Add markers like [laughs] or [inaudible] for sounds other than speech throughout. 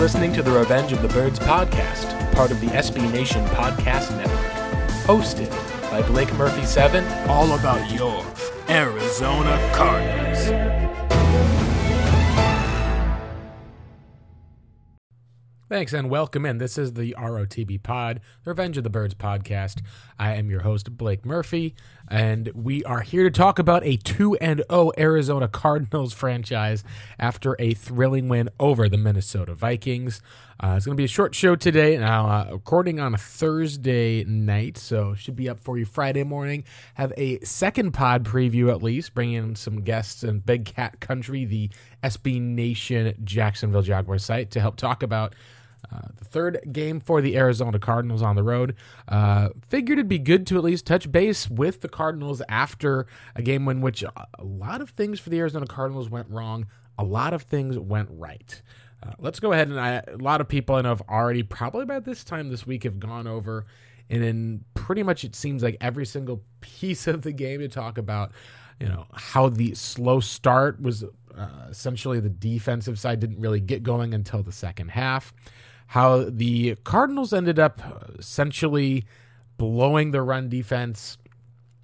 Listening to the Revenge of the Birds podcast, part of the SB Nation Podcast Network. Hosted by Blake Murphy 7. All about your Arizona Cardinals. Thanks and welcome in. This is the ROTB Pod, the Revenge of the Birds podcast. I am your host, Blake Murphy, and we are here to talk about a 2 and 0 Arizona Cardinals [laughs] franchise after a thrilling win over the Minnesota Vikings. Uh, it's going to be a short show today. Now, uh, recording on a Thursday night, so should be up for you Friday morning. Have a second pod preview at least, bringing in some guests in Big Cat Country, the SB Nation Jacksonville Jaguars site, to help talk about uh, the third game for the Arizona Cardinals on the road. Uh, figured it'd be good to at least touch base with the Cardinals after a game in which a lot of things for the Arizona Cardinals went wrong, a lot of things went right. Uh, let's go ahead and I, a lot of people I know have already probably by this time this week have gone over and in pretty much it seems like every single [laughs] piece of the game to talk about you know how the slow start was uh, essentially the defensive side didn't really get going until the second half how the Cardinals ended up essentially blowing the run defense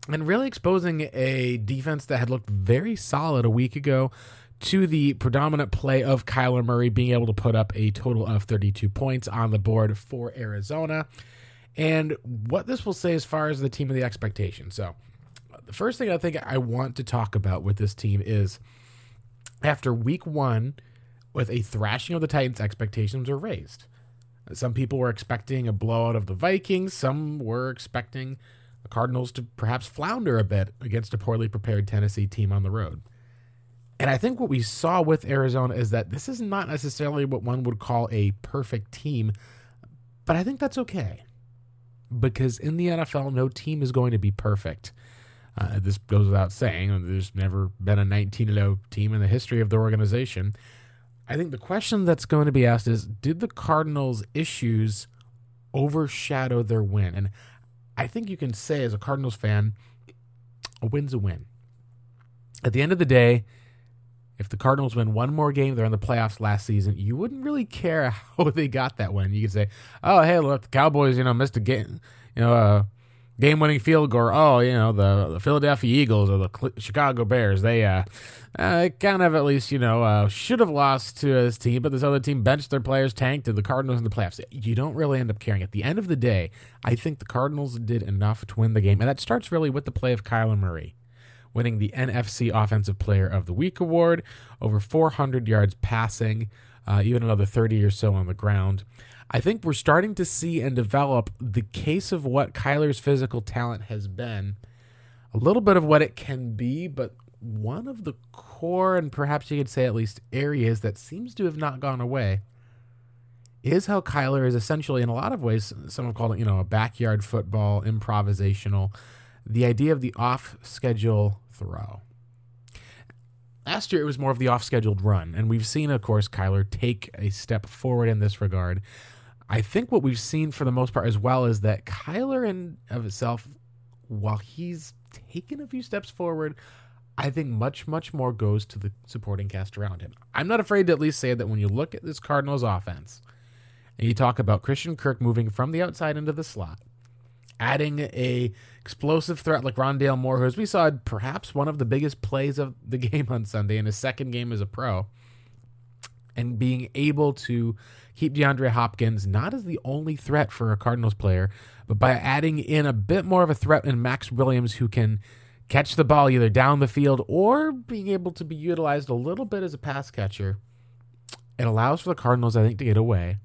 and really exposing a defense that had looked very solid a week ago to the predominant play of Kyler Murray being able to put up a total of 32 points on the board for Arizona. And what this will say as far as the team of the expectation. So, the first thing I think I want to talk about with this team is after week one, with a thrashing of the Titans, expectations are raised. Some people were expecting a blowout of the Vikings. Some were expecting the Cardinals to perhaps flounder a bit against a poorly prepared Tennessee team on the road. And I think what we saw with Arizona is that this is not necessarily what one would call a perfect team, but I think that's okay. Because in the NFL, no team is going to be perfect. Uh, this goes without saying. There's never been a 19 0 team in the history of the organization. I think the question that's going to be asked is Did the Cardinals' issues overshadow their win? And I think you can say, as a Cardinals fan, a win's a win. At the end of the day, if the Cardinals win one more game, they're in the playoffs last season. You wouldn't really care [laughs] how they got that win. You could say, "Oh, hey, look, the Cowboys, you know, missed a game, you know, uh, game winning field goal. Oh, you know, the, the Philadelphia Eagles or the Chicago Bears, they uh, uh, kind of at least, you know, uh, should have lost to this team, but this other team benched their players, tanked, and the Cardinals in the playoffs. You don't really end up caring. At the end of the day, I think the Cardinals did enough to win the game. And that starts really with the play of Kyler Murray. Winning the NFC Offensive Player of the Week award, over 400 yards passing, uh, even another 30 or so on the ground. I think we're starting to see and develop the case of what Kyler's physical talent has been, a little bit of what it can be, but one of the core and perhaps you could say at least areas that seems to have not gone away is how Kyler is essentially, in a lot of ways, some have called it, you know, a backyard football, improvisational, the idea of the off schedule throw. Last year, it was more of the off scheduled run. And we've seen, of course, Kyler take a step forward in this regard. I think what we've seen for the most part as well is that Kyler in of itself, while he's taken a few steps forward, I think much, much more goes to the supporting cast around him. I'm not afraid to at least say that when you look at this Cardinals offense and you talk about Christian Kirk moving from the outside into the slot, adding a explosive threat like Rondale Moore, who as we saw perhaps one of the biggest plays of the [laughs] game on Sunday in his second game as a pro, and being able to keep DeAndre Hopkins not as the only threat for a Cardinals player, but by adding in a bit more of a threat in Maxx Williams who can catch the ball either down the field or being able to be utilized a little bit as a pass catcher. It allows for the Cardinals, I think, to get away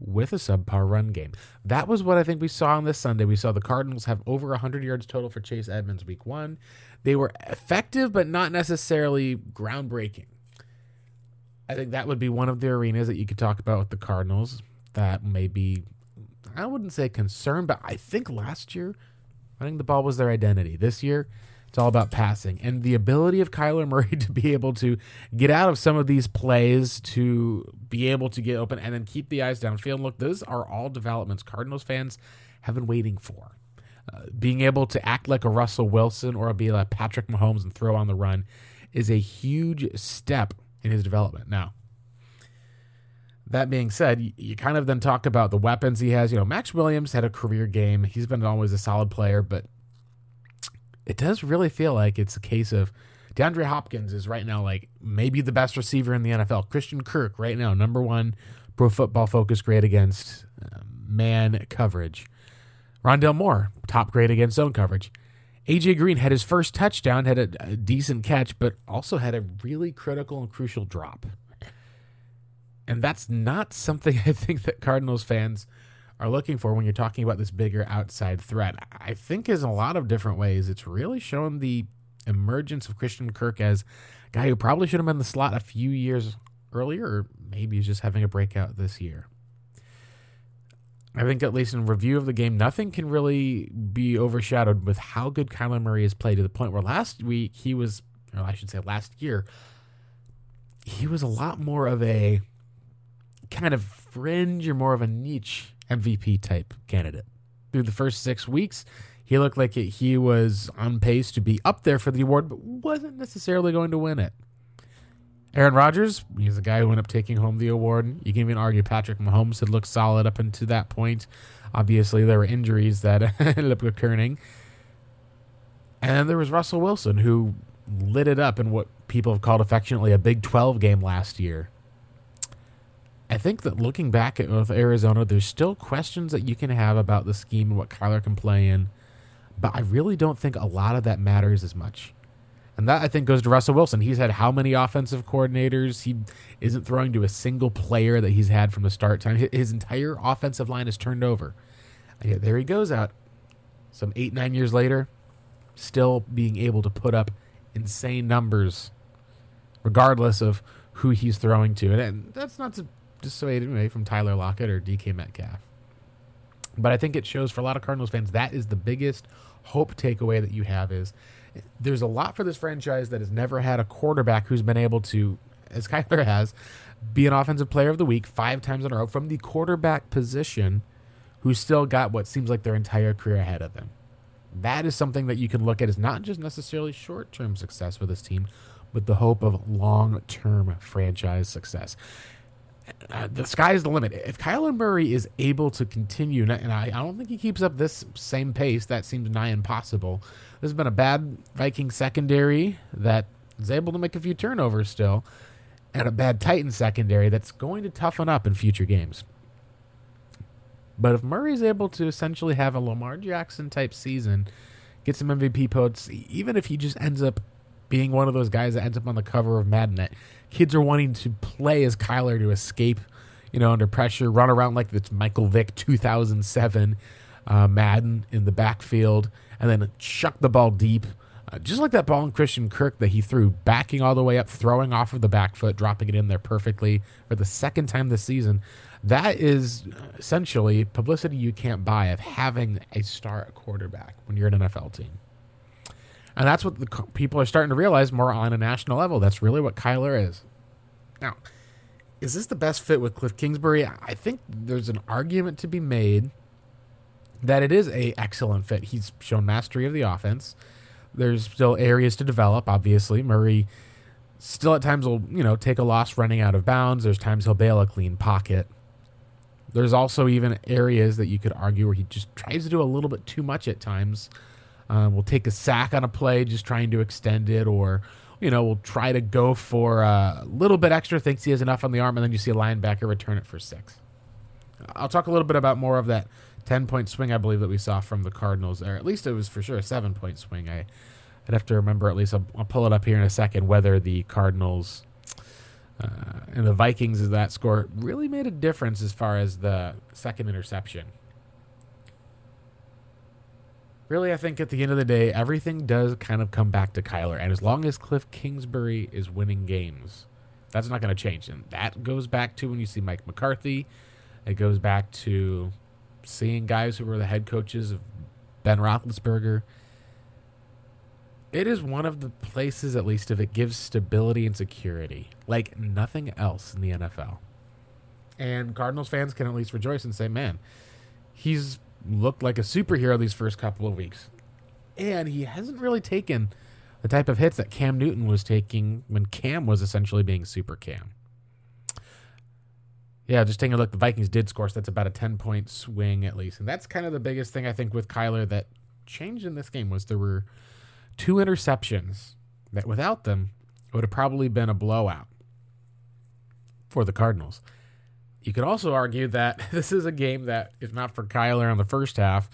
with a subpar run game. That was what I think we saw on this Sunday. We saw the Cardinals have over 100 yards total for Chase Edmonds week one. They were effective, but not necessarily groundbreaking. I think that would be one of the arenas that you could talk about with the Cardinals. That may be, I wouldn't say concern, but I think last year running the ball was their identity. This year, it's all about passing and the ability of Kyler Murray [laughs] to be able to get out of some of these plays, to be able to get open and then keep the eyes downfield. Look, those are all developments Cardinals fans have been waiting for. Uh, being able to act like a Russell Wilson or be like Patrick Mahomes and throw on the run is a huge step in his development. Now, That being said, you, kind of then talk about the weapons he has. You know, Maxx Williams had a career game. He's been always a solid player, but it does really feel like it's a case of DeAndre Hopkins is right now like maybe the best receiver in the NFL. Christian Kirk right now, number one pro football focus grade against uh, man coverage. Rondale Moore, top grade against zone coverage. AJ Green had his first touchdown, had a, a decent catch, but also had a really critical and crucial drop. And that's not something [laughs] I think that Cardinals fans are looking for when you're talking about this bigger outside threat. I think is in a lot of different ways. It's really shown the emergence of Christian Kirk as a guy who probably should have been in the slot a few years earlier, or maybe he's just having a breakout this year. I think at least in review of the game, nothing can really be overshadowed with how good Kyler Murray has played to the point where last week he was, or I should say last year, he was a lot more of a kind of fringe or more of a niche MVP type candidate. Through the first six weeks, he looked like he was on pace to be up there for the award, but wasn't necessarily going to win it. Aaron Rodgers, he's the guy who ended up taking home the award. You can even argue Patrick Mahomes had looked solid up until that point. Obviously, there were injuries that [laughs] ended up occurring. And then there was Russell Wilson, who lit it up in what people have called affectionately a Big 12 game last year. I think that looking back at Arizona, there's still questions that you can have about the scheme and what Kyler can play in, but I really don't think a lot of that matters as much. And that I think goes to Russell Wilson. He's had how many offensive coordinators? He isn't throwing to a single player that he's had from the start time. His entire offensive line is turned over. And yet there he goes out, some eight nine years later, still being able to put up insane numbers, regardless of who he's throwing to. And that's not to dissuade away from Tyler Lockett or DK Metcalf. But I think it shows for a lot of Cardinals fans that is the biggest hope takeaway that you have is there's a lot for this franchise that has never had a quarterback who's been able to, as Kyler has, be an offensive player of the week five times in a row from the quarterback position, who's still got what seems like their entire career ahead of them. That is something that you can look at as not just necessarily short term success for this team, but the hope of long term franchise success. Uh, the is the limit. If Kyler Murray is able to continue, and I, I don't think he keeps up this same pace, that seems nigh impossible. There's been a bad Viking secondary that is able to make a few turnovers still, and a bad Titan secondary that's going to toughen up in future games. But if Murray's able to essentially have a Lamar Jackson type season, get some MVP votes, even if he just ends up being one of those guys that ends up on the cover of Madden, that kids are wanting to play as Kyler to escape, you know, under pressure, run around like it's Michael Vick 2007 uh, Madden in the backfield, and then chuck the ball deep. Uh, just like that ball in Christian Kirk that he threw, backing all the way up, throwing off of the back foot, dropping it in there perfectly for the second time this season. That is essentially publicity you can't buy of having a star quarterback when you're an NFL team. And that's what the people are starting to realize more on a national level. That's really what Kyler is. Now, is this the best fit with Cliff Kingsbury? I think there's an argument to be made that it is a excellent fit. He's shown mastery of the offense. There's still areas to develop. Obviously, Murray still at times will you know take a loss running out of bounds. There's times he'll bail a clean pocket. There's also even areas that you could argue where he just tries to do a little bit too much at times. Um, we'll take a sack on a play, just trying to extend it, or you know, we'll try to go for a little bit extra, thinks he has enough on the arm, and then you see a linebacker return it for six. I'll talk a little bit about more of that 10 point swing, I believe, that we saw from the Cardinals, or at least it was for sure a seven point swing. I, I'd have to remember at least, I'll, I'll pull it up here in a second, whether the Cardinals uh, and the Vikings, as that score really made a difference as far as the second interception. Really, I think at the end of the day, everything does kind of come back to Kyler. And as long as Cliff Kingsbury is winning games, that's not going to change. And that goes back to when you see Mike McCarthy. It goes back to seeing guys who were the head coaches of Ben Roethlisberger. It is one of the places, at least, if it gives stability and security, like nothing else in the NFL. And Cardinals fans can at least rejoice and say, man, he's looked like a superhero these first couple of weeks. And he hasn't really taken the type of hits that Cam Newton was taking when Cam was essentially being super Cam. Yeah, just taking a look, the Vikings did score, so that's about a 10 point swing at least. And that's kind of the biggest thing I think with Kyler that changed in this game was there were two interceptions that without them would have probably been a blowout for the Cardinals. You could also argue that [laughs] this is a game that, if not for Kyler on the first half,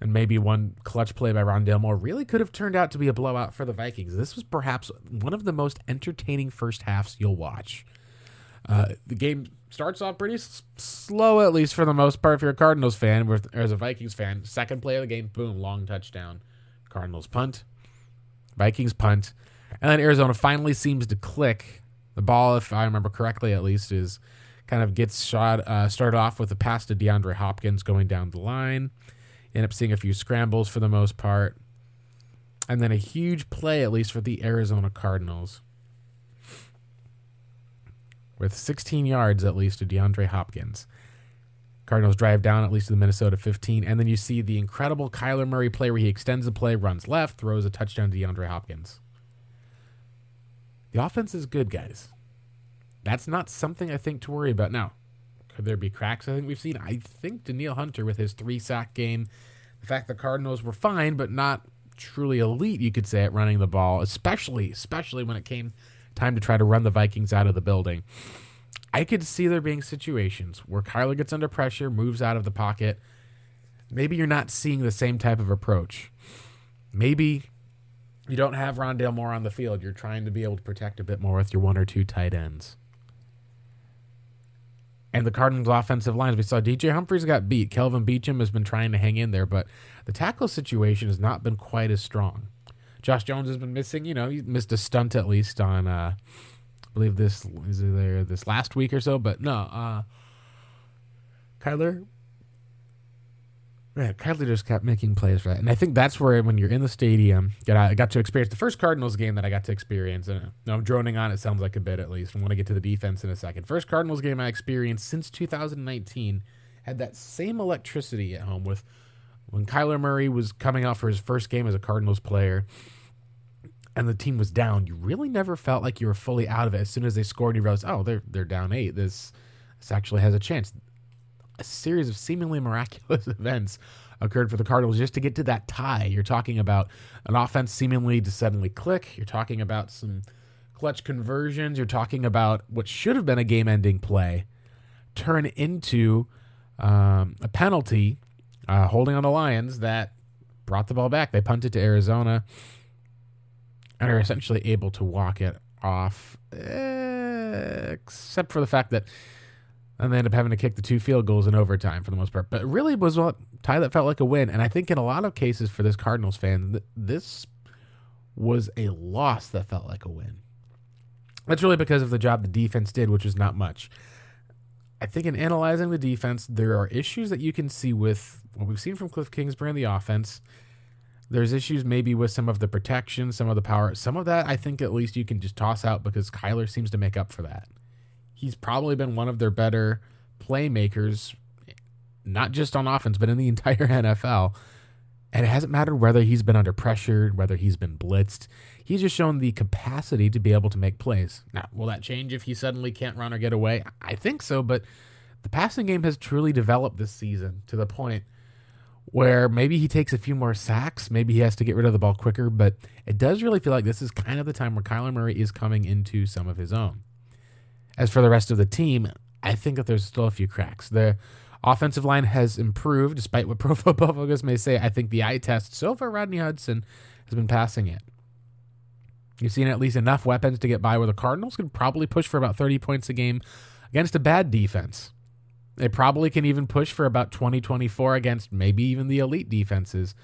and maybe one clutch play by Rondale Moore, really could have turned out to be a blowout for the Vikings. This was perhaps one of the most entertaining first halves you'll watch. Uh, the game starts off pretty s- slow, at least for the most part. If you're a Cardinals fan, or as a Vikings fan, second play of the game, boom, long touchdown. Cardinals punt, Vikings punt, and then Arizona finally seems to click. The ball, if I remember correctly, at least, is kind of gets shot. Uh, started off with a pass to DeAndre Hopkins going down the line. End up seeing a few scrambles for the most part, and then a huge play, at least for the Arizona Cardinals with 16 yards at least to DeAndre Hopkins. Cardinals drive down at least to the Minnesota 15, and then you see the incredible Kyler Murray play where he extends the play, runs left, throws a touchdown to DeAndre Hopkins. The offense is good, guys. That's not something I think to worry about. Now, could there be cracks? I think we've seen. I think Danielle Hunter with his three sack game, the fact the Cardinals were fine, but not truly elite, you could say, at running the ball, especially especially when it came time to try to run the Vikings out of the building. I could see there being situations where Kyler gets under pressure, moves out of the pocket. Maybe you're not seeing the same type of approach. Maybe you don't have Rondale Moore on the field. You're trying to be able to protect a bit more with your one or two tight ends. And the Cardinals' offensive lines, we saw DJ Humphries got beat. Kelvin Beachum has been trying to hang in there, but the tackle situation has not been quite as strong. Josh Jones has been missing. You know, he missed a stunt at least on, uh, I believe this is there this last week or so. But no, uh, Kyler, man, Kyler just kept making plays for that, and I think that's where when you're in the stadium, get I got to experience the first Cardinals game that I got to experience. And I'm droning on. It sounds like a bit at least. I want to get to the defense in a second. First Cardinals game I experienced since 2019 had that same electricity at home with when Kyler Murray was coming out for his first game as a Cardinals player and the team was down, you really never felt like you were fully out of it. As soon as they scored, you realized, oh, they're they're down eight. This this actually has a chance. A series of seemingly miraculous [laughs] events occurred for the Cardinals just to get to that tie. You're talking about an offense seemingly to suddenly click. You're talking about some clutch conversions. You're talking about what should have been a game-ending play turn into um, a penalty uh, holding on the Lions that brought the ball back. They punted to Arizona and are essentially able to walk it off, except for the fact that and they end up having to kick the two field goals in overtime for the most part. But it really was a tie that felt like a win. And I think in a lot of cases for this Cardinals fan, th- this was a loss that felt like a win. That's really because of the job the defense did, which was not much. I think in analyzing the defense, there are issues that you can see with what we've seen from Cliff Kingsbury in the offense. There's issues maybe with some of the protection, some of the power. Some of that I think at least you can just toss out because Kyler seems to make up for that. He's probably been one of their better playmakers, not just on offense, but in the [laughs] entire NFL. And it hasn't mattered whether he's been under pressure, whether he's been blitzed. He's just shown the capacity to be able to make plays. Now, will that change if he suddenly can't run or get away? I think so, but the passing game has truly developed this season to the point where maybe he takes a few more sacks, maybe he has to get rid of the ball quicker, but it does really feel like this is kind of the time where Kyler Murray is coming into some of his own. As for the rest of the team, I think that there's still a few cracks. The offensive line has improved, despite what [laughs] Pro Football Focus may say. I think the eye test so far, Rodney Hudson has been passing it. You've seen at least enough weapons to get by where the Cardinals could probably push for about 30 points a game against a bad defense. They probably can even push for about 2024 against maybe even the elite defenses.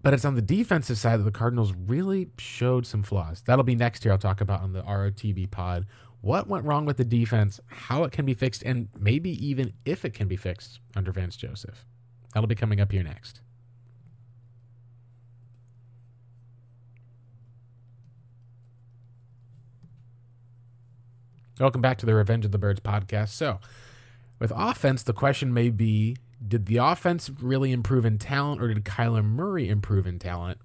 But it's on the defensive side that the Cardinals really showed some flaws. That'll be next year. I'll talk about on the ROTB pod what went wrong with the defense, how it can be fixed, and maybe even if it can be fixed under Vance Joseph. That'll be coming up here next. Welcome back to the Revenge of the Birds podcast. So, with offense, the question may be did the offense really improve in talent or did Kyler Murray improve in talent?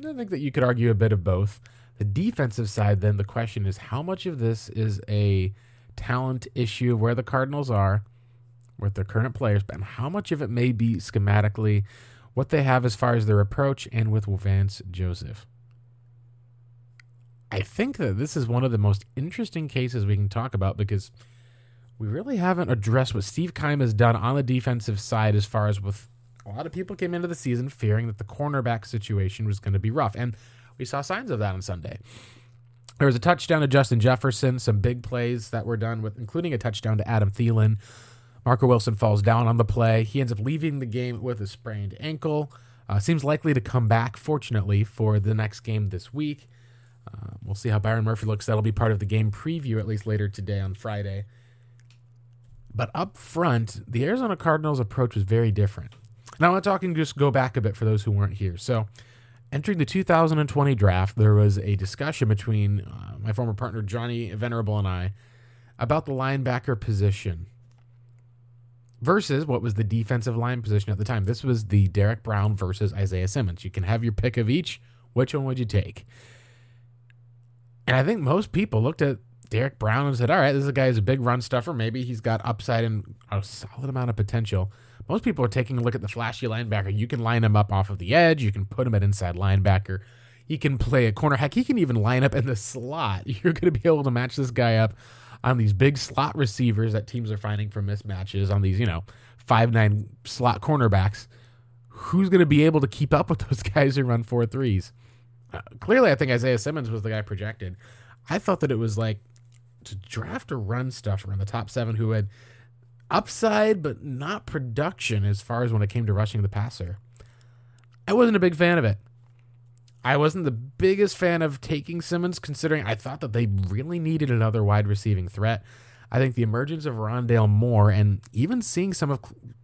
I think that you could argue a bit of both. The defensive side, then, the question is how much of this is a talent issue where the Cardinals are with their current players, and how much of it may be schematically what they have as far as their approach and with Vance Joseph. I think that this is one of the most interesting cases we can talk about because we really haven't addressed what Steve Keim has done on the defensive side as far as with a lot of people came into the season fearing that the cornerback situation was going to be rough. And we saw signs of that on Sunday. There was a touchdown to Justin Jefferson, some big plays that were done with, including a touchdown to Adam Thielen. Marco Wilson falls down on the play. He ends up leaving the game with a sprained ankle. Uh, seems likely to come back, fortunately, for the next game this week. Uh, we'll see how Byron Murphy looks. That'll be part of the game preview, at least later today on Friday. But up front, the Arizona Cardinals' approach was very different. Now, I'm talking just go back a bit for those who weren't here. So, entering the 2020 draft, there was a discussion between uh, my former partner Johnny Venerable and I about the linebacker position versus what was the defensive line position at the time. This was the Derrick Brown versus Isaiah Simmons. You can have your pick of each. Which one would you take? And I think most people looked at Derrick Brown and said, all right, this is a guy who's a big run stuffer. Maybe he's got upside and a solid amount of potential. Most people are taking a look at the flashy linebacker. You can line him up off of the edge. You can put him at inside linebacker. He can play a corner. Heck, he can even line up in the slot. [laughs] You're going to be able to match this guy up on these big slot receivers that teams are finding for mismatches on these, you know, five nine slot cornerbacks. Who's going to be able to keep up with those [laughs] guys who run four threes? Clearly, I think Isaiah Simmons was the guy projected. I thought that it was like to draft a run stuffer in the top seven who had upside but not production as far as when it came to rushing the passer. I wasn't a big fan of it. I wasn't the biggest fan of taking Simmons, considering I thought that they really needed another wide receiving threat. I think the emergence of Rondale Moore and even seeing some of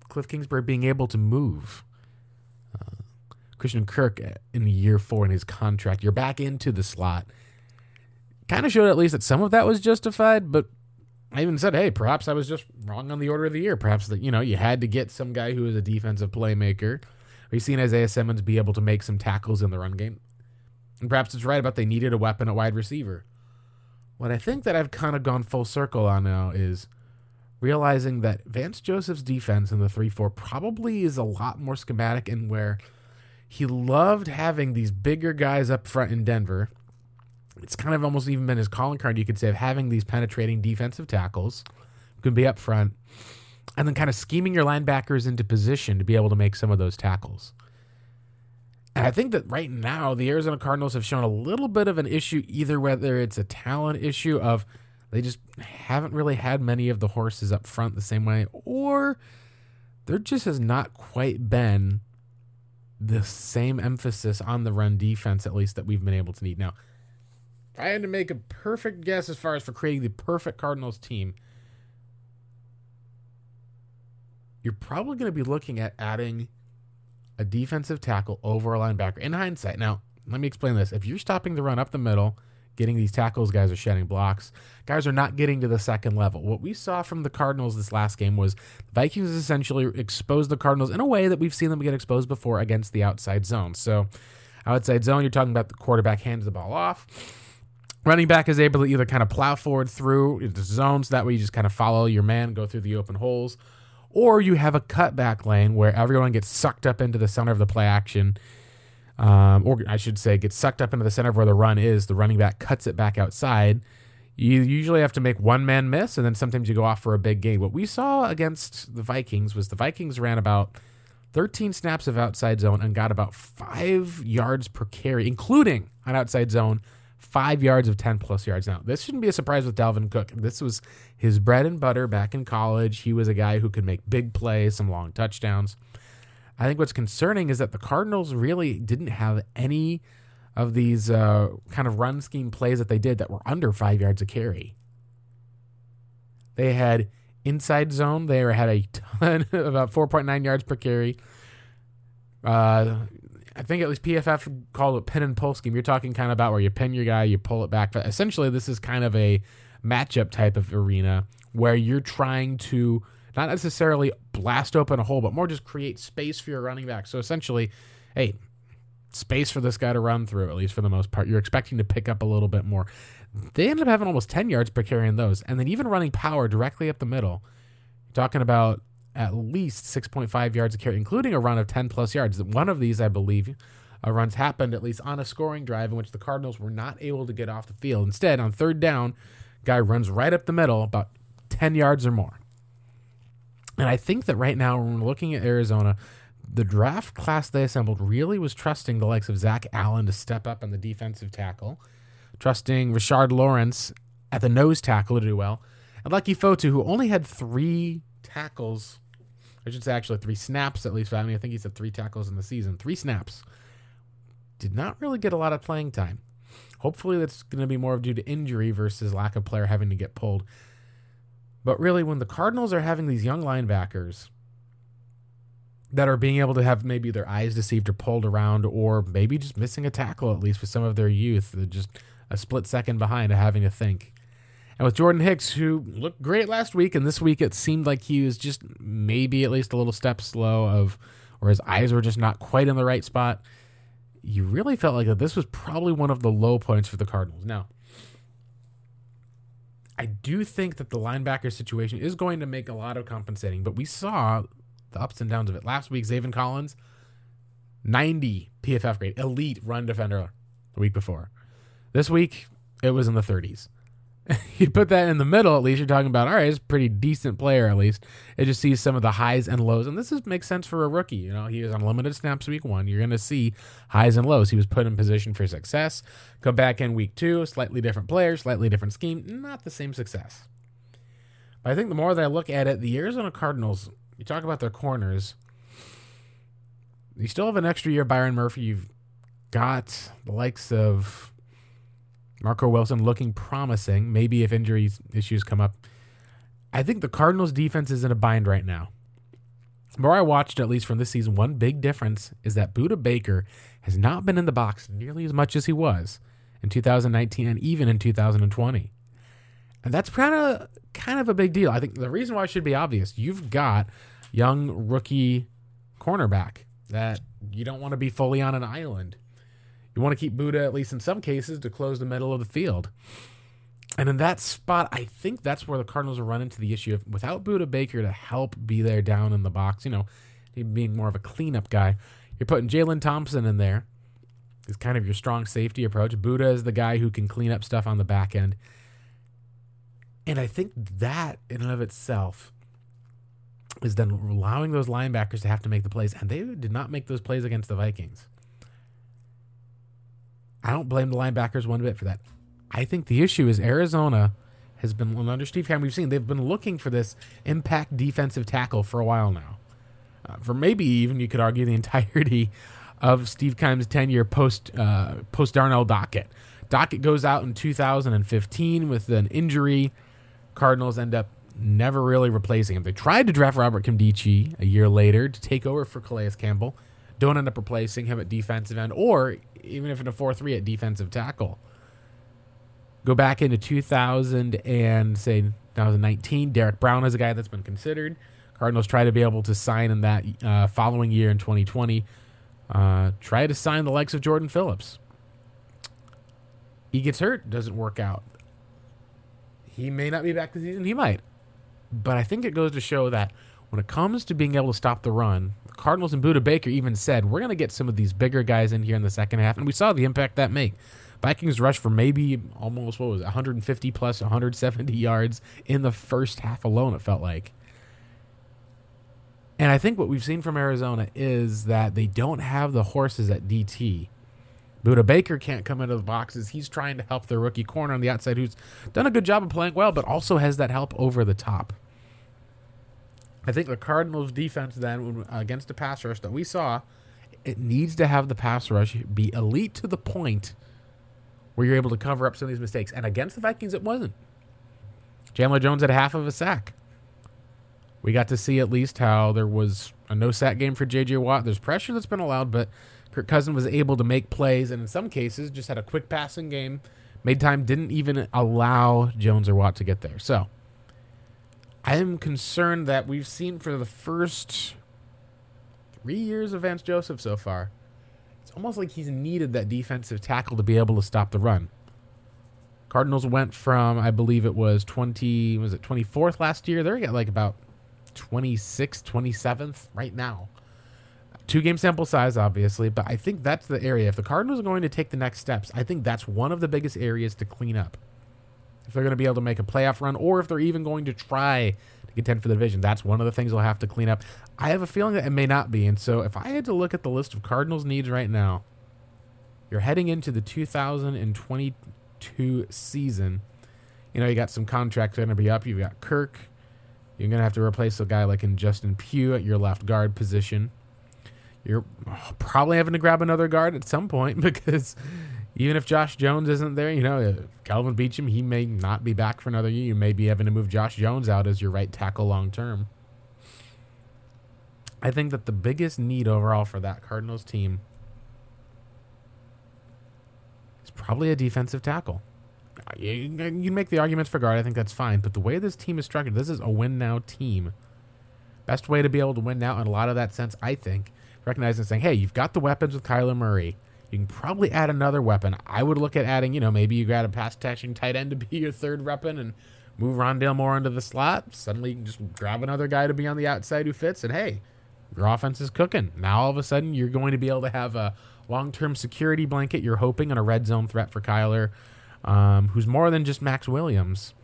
Cliff Kingsbury being able to move. Christian Kirk in year four in his contract, you're back into the slot. Kind of showed at least that some of that was justified, but I even said, hey, perhaps I was just wrong on the order of the year. Perhaps that, you know, you had to get some guy who is a defensive playmaker. We've seen Isaiah Simmons be able to make some tackles in the run game. And perhaps it's right about they needed a weapon at wide receiver. What I think that I've kind of gone full circle on now is realizing that Vance Joseph's defense in the 3 4 probably is a lot more schematic and where he loved having these bigger guys up front in Denver. It's kind of almost even been his calling card, you could say, of having these penetrating defensive tackles who can be up front and then kind of scheming your linebackers into position to be able to make some of those tackles. And I think that right now the Arizona Cardinals have shown a little bit of an issue, either whether it's a talent issue of they just haven't really had many of the horses up front the same way, or there just has not quite been the same emphasis on the run defense, at least that we've been able to need. Now, if I had to make a perfect guess as far as for creating the perfect Cardinals team, you're probably going to be looking at adding a defensive tackle over a linebacker. In hindsight, now let me explain this. If you're stopping the run up the middle, getting these tackles, guys are shedding blocks. Guys are not getting to the second level. What we saw from the Cardinals this last game was Vikings essentially exposed the Cardinals in a way that we've seen them get exposed before against the outside zone. So, outside zone, you're talking about the quarterback hands the ball off. Running back is able to either kind of plow forward through the zones. That way, you just kind of follow your man, go through the open holes or you have a cutback lane where everyone gets sucked up into the center of the play action. Um, or I should say, gets sucked up into the center of where the run is. The running back cuts it back outside. You usually have to make one man miss, and then sometimes you go off for a big gain. What we saw against the Vikings was the Vikings ran about 13 snaps of outside zone and got about five yards per carry, including an outside zone five yards of 10 plus yards. Now, this shouldn't be a surprise with Dalvin Cook. This was his bread and butter back in college. He was a guy who could make big plays, some long touchdowns. I think what's concerning is that the Cardinals really didn't have any of these uh, kind of run scheme plays that they did that were under five yards a carry. They had inside zone, they had a ton, [laughs] about 4.9 yards per carry. Uh, I think at least PFF called it pin and pull scheme. You're talking kind of about where you pin your guy, you pull it back. But essentially, this is kind of a matchup type of arena where you're trying to not necessarily blast open a hole, but more just create space for your running back. So essentially, hey, space for this guy to run through, at least for the most part. You're expecting to pick up a little bit more. They ended up having almost 10 yards per carry in those, and then even running power directly up the middle. talking about at least 6.5 yards a carry, including a run of 10 plus yards. One of these, I believe, uh, runs happened at least on a scoring drive in which the Cardinals were not able to get off the field. Instead, on third down, guy runs right up the middle, about 10 yards or more. And I think that right now, when we're looking at Arizona, the draft class they assembled really was trusting the likes of Zach Allen to step up on the defensive tackle, trusting Rashard Lawrence at the nose tackle to do well, and Leki Fotu, who only had three tackles, I should say actually three snaps at least. I mean, I think he said three tackles in the season, three snaps. Did not really get a lot of playing time. Hopefully, that's going to be more due to injury versus lack of player having to get pulled. But really, when the Cardinals are having these young linebackers that are being able to have maybe their eyes deceived or pulled around, or maybe just missing a tackle at least with some of their youth, just a split second behind of having to think. And with Jordan Hicks, who looked great last week, and this week it seemed like he was just maybe at least a little step slow of, or his eyes were just not quite in the right spot. You really felt like that this was probably one of the low points for the Cardinals. Now, I do think that the linebacker situation is going to make a lot of compensating, but we saw the ups and downs of it. Last week, Zaven Collins, 90 PFF grade, elite run defender the week before. This week, it was in the 30s. [laughs] you put that in the middle, at least you're talking about, all right, it's a pretty decent player, at least. It just sees some of the highs and lows. And this is, makes sense for a rookie. You know, he was on limited snaps week one. You're going to see highs and lows. He was put in position for success. Come back in week two, slightly different player, slightly different scheme, not the same success. But I think the more that I look at it, the Arizona Cardinals you talk about their corners. You still have an extra year, Byron Murphy. You've got the likes of Marco Wilson looking promising. Maybe if injury issues come up. I think the Cardinals' defense is in a bind right now. The more I watched, at least from this season, one big difference is that Budda Baker has not been in the box nearly as much as he was in 2019 and even in 2020. And that's kind of kind of a big deal. I think the reason why should be obvious. You've got young rookie cornerback that you don't want to be fully on an island. You want to keep Budda, at least in some cases, to close the middle of the field. And in that spot, I think that's where the Cardinals will run into the issue of without Budda Baker to help be there down in the box, you know, being more of a cleanup guy, you're putting Jalen Thompson in there. Is kind of your strong safety approach. Budda is the guy who can clean up stuff on the back end. And I think that in and of itself is then allowing those linebackers to have to make the plays, and they did not make those plays against the Vikings. I don't blame the linebackers one bit for that. I think the issue is Arizona has been under Steve Keim. We've seen they've been looking for this impact defensive tackle for a while now, uh, for maybe even you could argue the [laughs] entirety of Steve Keim's tenure post uh, post Darnell Dockett. Dockett goes out in 2015 with an injury. Cardinals end up never really replacing him. They tried to draft Robert Nkemdiche a year later to take over for Calais Campbell. Don't end up replacing him at defensive end, or even if in a 4 3 at defensive tackle. Go back into 2000 and say 2019. Derrick Brown is a guy that's been considered. Cardinals try to be able to sign in that uh, following year in 2020. Uh, try to sign the likes of Jordan Phillips. He gets hurt, doesn't work out. He may not be back this season. He might. But I think it goes to show that when it comes to being able to stop the run, Cardinals and Budda Baker even said, we're going to get some of these bigger guys in here in the second half. And we saw the impact that made. Vikings rushed for maybe almost, what was it, 150 plus 170 yards in the first half alone, it felt like. And I think what we've seen from Arizona is that they don't have the horses at DT. Budda Baker can't come into the boxes. He's trying to help their rookie corner on the outside, who's done a good job of playing well, but also has that help over the top. I think the Cardinals' defense then against the pass rush that we saw, it needs to have the pass rush be elite to the point where you're able to cover up some of these mistakes. And against the Vikings, it wasn't. Chandler Jones had half of a sack. We got to see at least how there was a no sack game for J.J. Watt. There's pressure that's been allowed, but Kirk Cousins was able to make plays, and in some cases, just had a quick passing game. Made time, didn't even allow Jones or Watt to get there. So I am concerned that we've seen for the first three years of Vance Joseph so far. It's almost like he's needed that defensive tackle to be able to stop the run. Cardinals went from, I believe it was 20, was it 24th last year? They're at like about 26th, 27th right now. Two game sample size, obviously, but I think that's the area. If the Cardinals are going to take the next steps, I think that's one of the biggest areas to clean up. If they're going to be able to make a playoff run, or if they're even going to try to contend for the division, that's one of the things they'll have to clean up. I have a feeling that it may not be. And so if I had to look at the list of Cardinals needs right now, you're heading into the 2022 season. You know, you got some contracts are going to be up. You've got Kirk. You're going to have to replace a guy like in Justin Pugh at your left guard position you're probably having to grab another guard at some point [laughs] because even if Josh Jones isn't there, you know, Kelvin Beachum, he may not be back for another year. You may be having to move Josh Jones out as your right tackle long term. I think that the biggest need overall for that Cardinals team is probably a defensive tackle. You, you make the arguments for guard. I think that's fine. But the way this team is structured, this is a win now team. Best way to be able to win now in a lot of that sense, I think, recognizing saying, hey, you've got the weapons with Kyler Murray. You can probably add another weapon. I would look at adding, you know, maybe you got a pass catching tight end to be your third weapon and move Rondale Moore into the slot. Suddenly you can just grab another guy to be on the outside who fits, and hey, your offense is cooking. Now all of a sudden you're going to be able to have a long term security blanket. You're hoping and a red zone threat for Kyler, um, who's more than just Maxx Williams.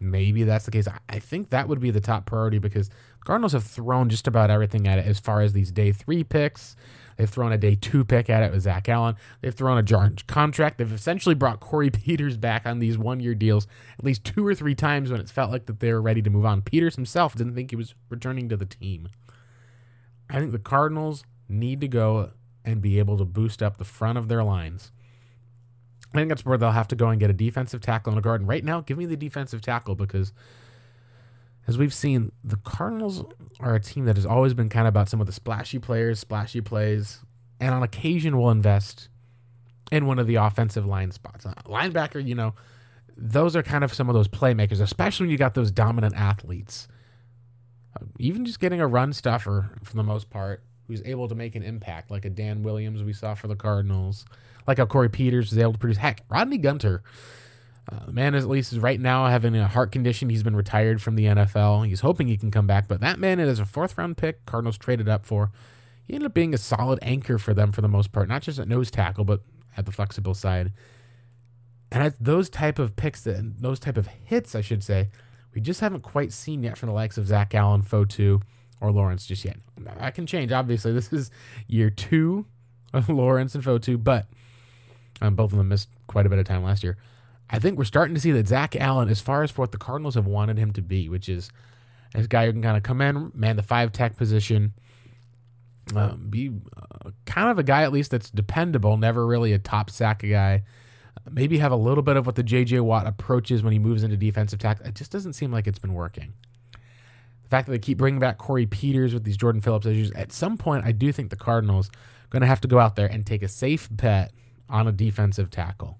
Maybe that's the case. I think that would be the top priority because Cardinals have thrown just about everything at it as far as these day three picks. They've thrown a day two pick at it with Zach Allen. They've thrown a George contract. They've essentially brought Corey [laughs] Peters back on these one year deals at least two or three times when it's felt like that they were ready to move on. Peters himself didn't think he was returning to the team. I think the Cardinals need to go and be able to boost up the front of their lines. I think that's where they'll have to go and get a defensive tackle and a guard. And right now, give me the defensive tackle because as we've seen, the Cardinals are a team that has always been kind of about some of the splashy players, splashy plays, and on occasion will invest in one of the offensive line spots. Uh, linebacker, you know, those are kind of some of those playmakers, especially when you got those dominant athletes. Uh, even just getting a run stuffer for the most part, who's able to make an impact, like a Dan Williams we saw for the Cardinals, like how Corey Peters was able to produce. Heck, Rodney Gunter uh, the man is at least is right now having a heart condition. He's been retired from the NFL. He's hoping he can come back, but that man is a fourth round pick. Cardinals traded up for. He ended up being a solid anchor for them for the most part, not just at nose tackle, but at the flexible side. And at those type of picks, that, those type of hits, I should say, we just haven't quite seen yet from the likes of Zach Allen, Fotu, or Lawrence just yet. That can change. Obviously, [laughs] this is year two of Lawrence and Fotu, but um, both of them missed quite a bit of time last year. I think we're starting to see that Zach Allen, as far as for what the Cardinals have wanted him to be, which is this guy who can kind of come in, man the five tech position, um, be uh, kind of a guy at least that's dependable, never really a top sack guy. Maybe have a little bit of what the J.J. Watt approach is when he moves into defensive tackle. It just doesn't seem like it's been working. The fact that they keep bringing back Corey Peters with these Jordan Phillips issues, at some point, I do think the Cardinals are going to have to go out there and take a safe bet on a defensive tackle.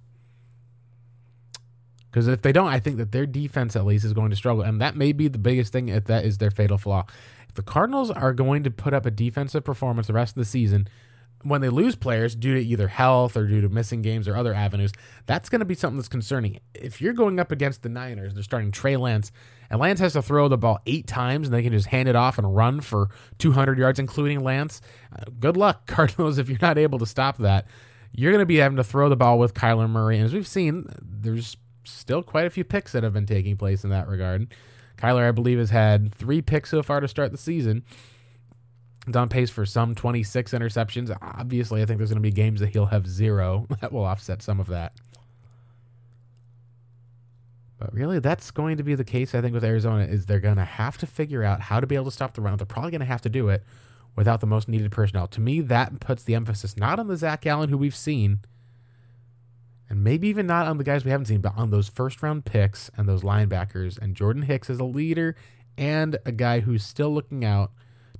Because if they don't, I think that their defense at least is going to struggle, and that may be the biggest thing. If that is their fatal flaw, if the Cardinals are going to put up a defensive performance the rest of the season, when they lose players due to either health or due to missing games or other avenues, that's going to be something that's concerning. If you're going up against the Niners, they're starting Trey Lance, and Lance has to throw the ball eight times, and they can just hand it off and run for 200 yards, including Lance. Uh, good luck, [laughs] Cardinals, if you're not able to stop that. You're going to be having to throw the ball with Kyler Murray, and as we've seen, there's still quite a few picks that have been taking place in that regard. Kyler, I believe, has had three picks so far to start the season. He's on pace for some 26 interceptions. Obviously, I think there's going to be games that he'll have zero. [laughs] That will offset some of that. But really, that's going to be the case, I think, with Arizona, is they're going to have to figure out how to be able to stop the run. They're probably going to have to do it without the most needed personnel. To me, that puts the emphasis not on the Zach Allen who we've seen – and maybe even not on the guys we haven't seen, but on those first round picks and those linebackers. And Jordan Hicks is a leader and a guy who's still looking out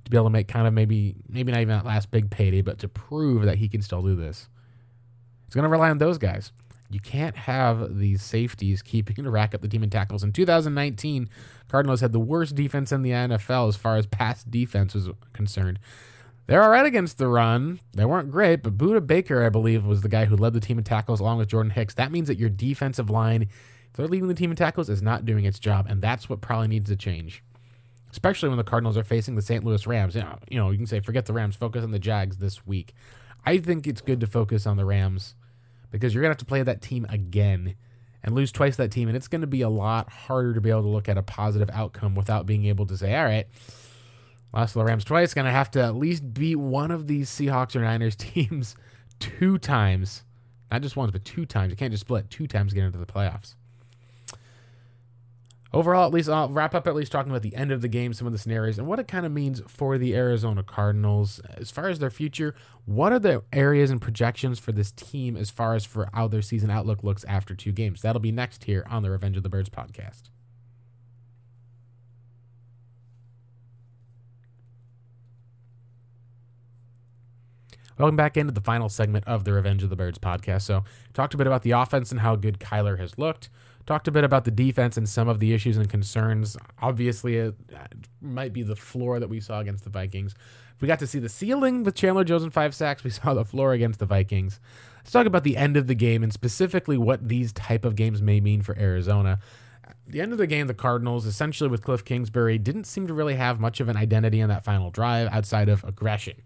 to be able to make kind of maybe maybe not even that last big payday, but to prove that he can still do this. He's going to rely on those guys. You can't have these safeties [laughs] keeping to rack up the team in tackles. In 2019, Cardinals had the worst defense in the NFL as far as pass defense was concerned. They're all right against the run. They weren't great, but Budda Baker, I believe, was the guy who led the team in tackles along with Jordan Hicks. That means that your defensive line, if they're leading the team in tackles, is not doing its job, and that's what probably needs to change. Especially when the Cardinals are facing the St. Louis Rams. You know, you know, you can say, forget the Rams, focus on the Jags this week. I think it's good to focus on the Rams because you're to have to play that team again and lose twice that team, and it's to be a lot harder to be able to look at a positive outcome without being able to say, all right, lost to the Rams twice, going to have to at least beat one of these Seahawks or Niners [laughs] teams two times. Not just once, but two times. You can't just split two times get into the playoffs. Overall, at least I'll wrap up at least talking about the end of the game, some of the scenarios, and what it kind of means for the Arizona Cardinals as far as their future. What are the areas and projections for this team as far as for how their season outlook looks after two games? That'll be next here on the Revenge of the Birds podcast. Welcome back into the final segment of the Revenge of the Birds podcast. So, talked a bit about the offense and how good Kyler has looked. Talked a bit about the defense and some of the issues and concerns. Obviously, it might be the floor that we saw against the Vikings. We got to see the ceiling with Chandler Jones and five sacks. We [laughs] saw the floor against the Vikings. Let's talk about the end of the game and specifically what these type of games may mean for Arizona. The end of the game, the Cardinals, essentially with Cliff Kingsbury, didn't seem to really have much of an identity in that final drive outside of aggression.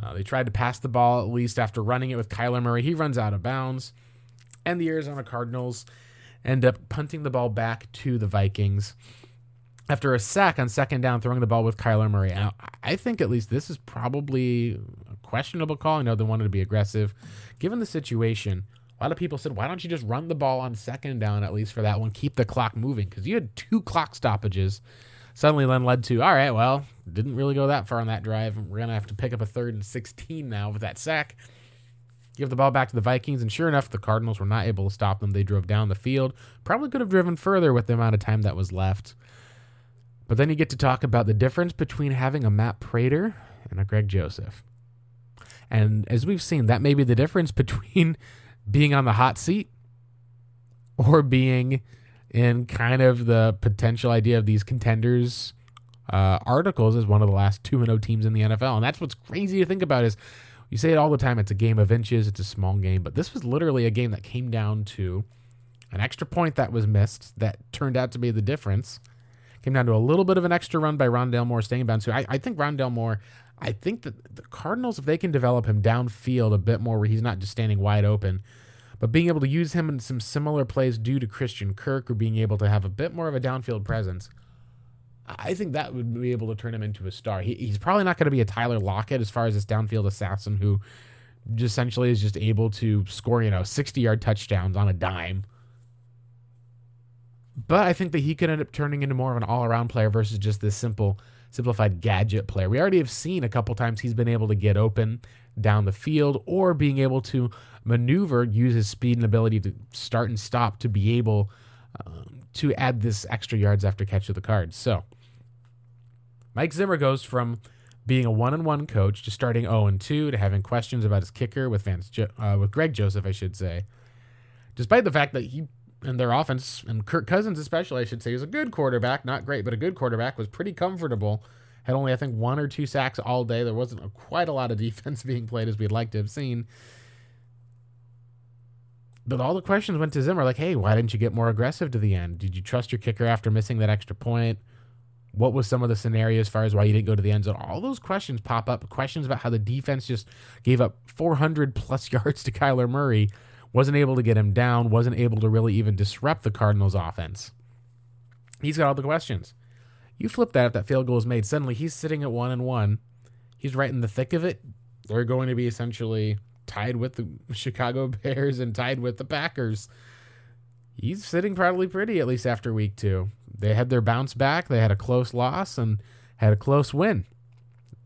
Uh, they tried to pass the ball at least after running it with Kyler Murray. He runs out of bounds. And the Arizona Cardinals end up punting the ball back to the Vikings after a sack on second down, throwing the ball with Kyler Murray. Now, I think at least this is probably a questionable call. I know they wanted to be aggressive. Given the situation, a lot of people said, why don't you just run the ball on second down at least for that one? Keep the clock moving because you had two clock stoppages suddenly then led to all right, well, didn't really go that far on that drive. We're gonna have to pick up a third and 16 now with that sack. Give the ball back to the Vikings, and sure enough, the Cardinals were not able to stop them. They drove down the field. Probably could have driven further with the amount of time that was left. But then you get to talk about the difference between having a Matt Prater and a Greg Joseph. And as we've seen, that may be the difference [laughs] between being on the hot seat or being in kind of the potential idea of these contenders uh, articles as one of the last 2 0 teams in the NFL. And that's what's crazy to think about is you say it all the time it's a game of inches, it's a small game, but this was literally a game that came down to an extra point that was missed that turned out to be the difference. Came down to a little bit of an extra run by Rondale Moore staying bound. So I, I think Rondale Moore, I think that the Cardinals, if they can develop him downfield a bit more where he's not just standing wide open, but being able to use him in some similar plays due to Christian Kirk or being able to have a bit more of a downfield presence, I think that would be able to turn him into a star. He, he's probably not going to be a Tyler Lockett as far as this downfield assassin who essentially is just able to score, you know, 60 yard touchdowns on a dime. But I think that he could end up turning into more of an all around player versus just this simple, simplified gadget player. We already have seen a couple times he's been able to get open down the field or being able to maneuver, use his speed and ability to start and stop to be able um, to add this extra yards after catch of the cards. So Mike Zimmer goes from being a one and one coach to starting 0 and 2 to having questions about his kicker with Vance jo- uh, with Greg Joseph, I should say. Despite the fact that he and their offense and Kirk Cousins especially, I should say, is a good quarterback, not great, but a good quarterback was pretty comfortable. Had only I think one or two sacks all day. There wasn't a, quite a lot of [laughs] defense being played as we'd like to have seen. But all the questions went to Zimmer, like, "Hey, why didn't you get more aggressive to the end? Did you trust your kicker after missing that extra point? What was some of the scenario as far as why you didn't go to the end zone? All those questions pop up. Questions about how the defense just gave up 400 plus [laughs] yards to Kyler Murray, wasn't able to get him down, wasn't able to really even disrupt the Cardinals' offense. He's got all the questions. You flip that if that field goal is made, suddenly he's sitting at one and one. He's right in the thick of it. They're going to be essentially tied with the [laughs] Chicago Bears and tied with the Packers. He's sitting probably pretty, at least after week two they had their bounce back. They had a close loss and had a close win.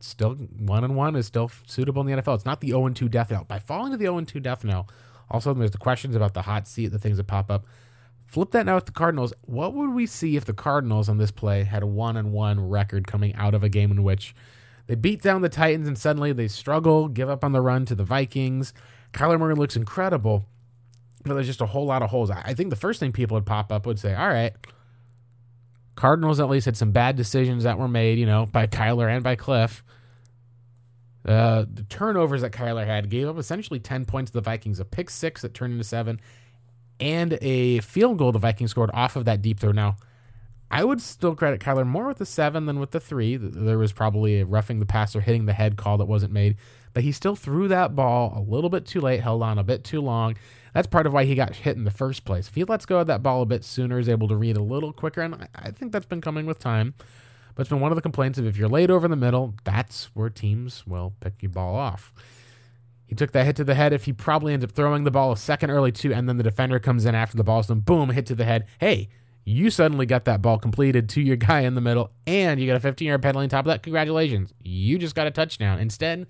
Still one and one is still suitable in the NFL. It's not the 0 2 death knell. By falling to the 0 2 death knell, also there's the questions about the hot seat, the things that pop up. Flip that now with the Cardinals. What would we see if the Cardinals on this play had a one and one record coming out of a game in which they beat down the Titans and suddenly they struggle, give up on the run to the Vikings? Kyler Murray looks incredible, but there's just a whole lot of holes. I think the first thing people would pop up would say, all right, Cardinals at least had some bad decisions that were made, you know, by Kyler and by Cliff. Uh, the turnovers that Kyler had gave up essentially 10 points to the Vikings, a pick six that turned into seven, and a field goal the Vikings scored off of that deep throw. Now, I would still credit Kyler more with the seven than with the three. There was probably a roughing the passer, hitting the head call that wasn't made, but he still threw that ball a little bit too late, held on a bit too long. That's part of why he got hit in the first place. If he lets go of that ball a bit sooner, is able to read a little quicker, and I think that's been coming with time. But it's been one of the complaints of if you're late over in the middle, that's where teams will pick your ball off. He took that hit to the head. If he probably ends up throwing the ball a second early too, and then the defender comes in after the ball's done, boom, hit to the head. Hey, you suddenly got that ball completed to your guy in the middle, and you got a 15 yard penalty on top of that. Congratulations. You just got a touchdown. Instead,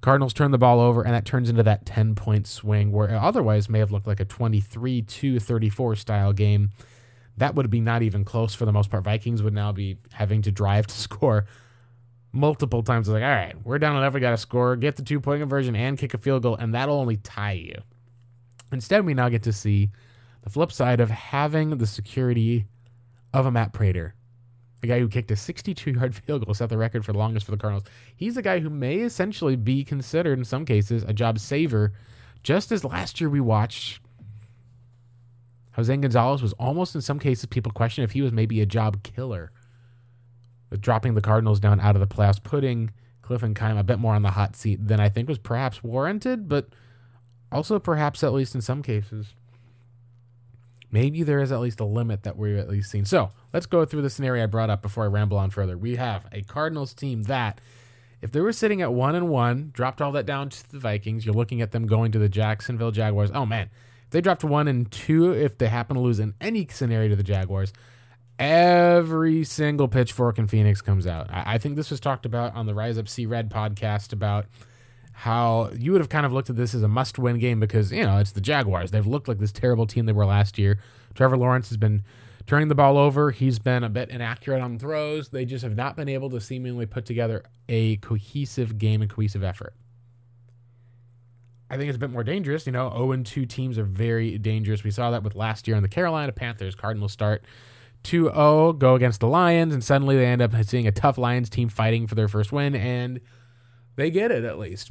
Cardinals turn the ball over, and that turns into that 10 point swing where it otherwise may have looked like a 23 2 34 style game. That would be not even close for the most part. Vikings would now be having to drive to [laughs] score multiple times. It's like, all right, we're down enough. We got to score, get the two point conversion, and kick a field goal, and that'll only tie you. Instead, we now get to see the flip side of having the security of a Matt Prater, a guy who kicked a 62 yard [laughs] field goal, set the record for the longest for the Cardinals. He's a guy who may essentially be considered, in some cases, a job saver, just as last year we watched. Jose Gonzalez was almost in some cases people question if he was maybe a job killer with dropping the Cardinals down out of the playoffs, putting Cliff and Keim a bit more on the hot seat than I think was perhaps warranted, but also perhaps at least in some cases maybe there is at least a limit that we've at least seen. So let's go through the scenario I brought up before I ramble on further. We have a Cardinals team that, if they were sitting at one and one, dropped all that down to the Vikings, you're looking at them going to the Jacksonville Jaguars. Oh man, they dropped one and two, if they happen to lose in any scenario to the Jaguars, every single pitchfork in Phoenix comes out. I, I think this was talked about on the Rise Up Sea Red podcast about how you would have kind of looked at this as a must win game because, you know, it's the Jaguars. They've looked like this terrible team they were last year. Trevor Lawrence has been turning the ball over. He's been a bit inaccurate on throws. They just have not been able to seemingly put together a cohesive game and cohesive effort. I think it's a bit more dangerous. You know, 0 2 teams are very dangerous. We saw that with last year in the Carolina Panthers. Cardinals start 2 0, go against the Lions, and suddenly they end up seeing a tough Lions team fighting for their first win. And they get it at least.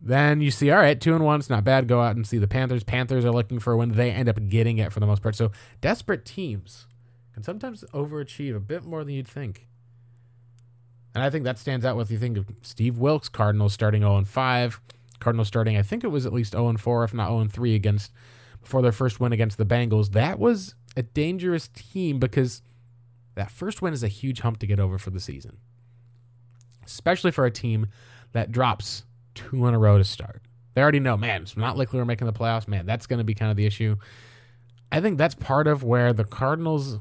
Then you see, all right, two and one, it's not bad. Go out and see the Panthers. Panthers are looking for a win. They end up getting it for the most part. So desperate teams can sometimes overachieve a bit more than you'd think. And I think that stands out with you think of Steve Wilks, Cardinals starting 0 and 5. Cardinals starting, I think it was at least 0 and 4, if not 0 and 3 against before their first win against the Bengals. That was a dangerous team because that first win is a huge hump to get over for the season especially for a team that drops two in a row to start. They already know, man, it's not likely we're making the playoffs. Man, that's going to be kind of the issue. I think that's part of where the Cardinals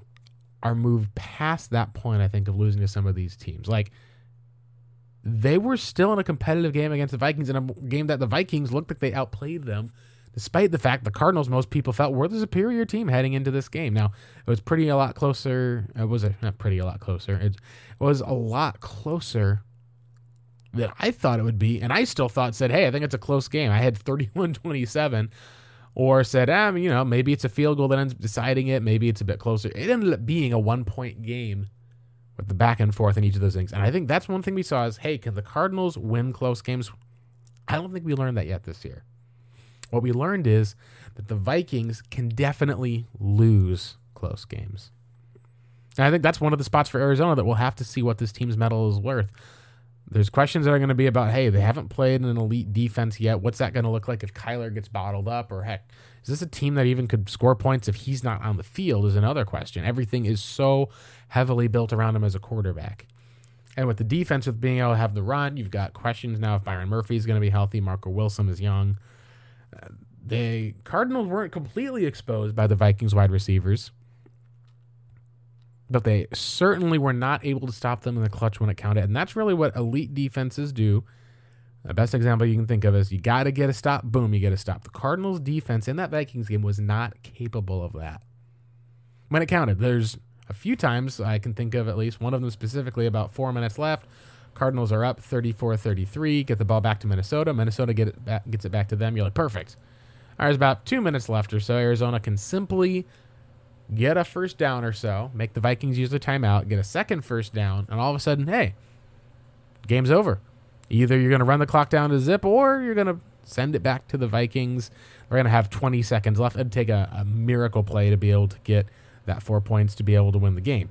are moved past that point, I think, of losing to some of these teams. Like, they were still in a competitive game against the Vikings in a game that the Vikings looked like they outplayed them, despite the fact the Cardinals, most people felt, were the superior team heading into this game. Now, it was pretty a lot closer. It was a, not pretty a lot closer. It was a lot closer than I thought it would be, and I still thought said, "Hey, I think it's a close game." I had 31-27 or said, "Ah, you know, maybe it's a field goal that ends up deciding it, maybe it's a bit closer." It ended up being a one-point game with the back and forth in each of those things. And I think that's one thing we saw is, "Hey, can the Cardinals win close games?" I don't think we learned that yet this year. What we learned is that the Vikings can definitely lose close games. And I think that's one of the spots for Arizona that we'll have to see what this team's mettle is worth. There's questions that are going to be about, hey, they haven't played an elite defense yet. What's that going to look like if Kyler gets bottled up? Or heck, is this a team that even could score points if he's not on the field? Is another question. Everything is so heavily built around him as a quarterback. And with the defense, with being able to have the run, you've got questions now if Byron Murphy is going to be healthy. Marco Wilson is young. Uh, the Cardinals weren't completely exposed by the Vikings wide receivers but they certainly were not able to stop them in the clutch when it counted. And that's really what elite defenses do. The best example you can think of is you got to get a stop, boom, you get a stop. The Cardinals' defense in that Vikings game was not capable of that. When it counted, there's a few times I can think of at least one of them specifically about four minutes left. Cardinals are up 34 33, get the ball back to Minnesota. Minnesota get it back, gets it back to them. You're like, perfect. There's about two minutes left or so. Arizona can simply get a first down or so, make the Vikings use the timeout, get a second first down, and all of a sudden, hey, game's over. Either you're going to run the clock down to zip or you're going to send it back to the Vikings. They're going to have 20 seconds left. It'd take a, a miracle play to be able to get that four points to be able to win the game.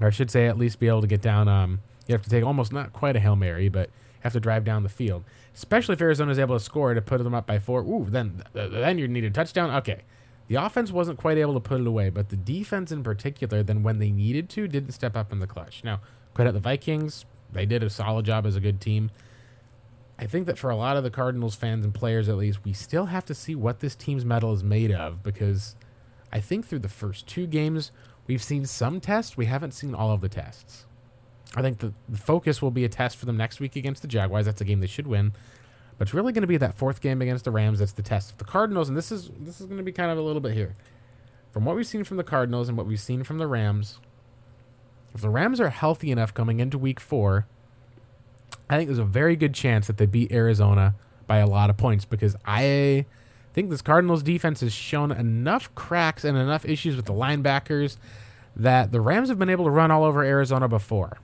Or I should say, at least be able to get down. Um, you have to take almost not quite a Hail Mary, but have to drive down the field. Especially if Arizona is able to score to put them up by four. Ooh, then then you need a touchdown. Okay. The offense wasn't quite able to put it away, but the defense in particular, then when they needed to, didn't step up in the clutch. Now, credit the Vikings. They did a solid job as a good team. I think that for a lot of the Cardinals fans and players, at least, we still have to see what this team's mettle is made of because I think through the first two games, we've seen some tests. We haven't seen all of the tests. I think the, the focus will be a test for them next week against the Jaguars. That's a game they should win. But it's really going to be that fourth game against the Rams that's the test. If the Cardinals, and this is this is going to be kind of a little bit here. From what we've seen from the Cardinals and what we've seen from the Rams, if the Rams are healthy enough coming into week four, I think there's a very good chance that they beat Arizona by a lot of points because I think this Cardinals defense has shown enough cracks and enough issues with the linebackers that the Rams have been able to run all over Arizona before.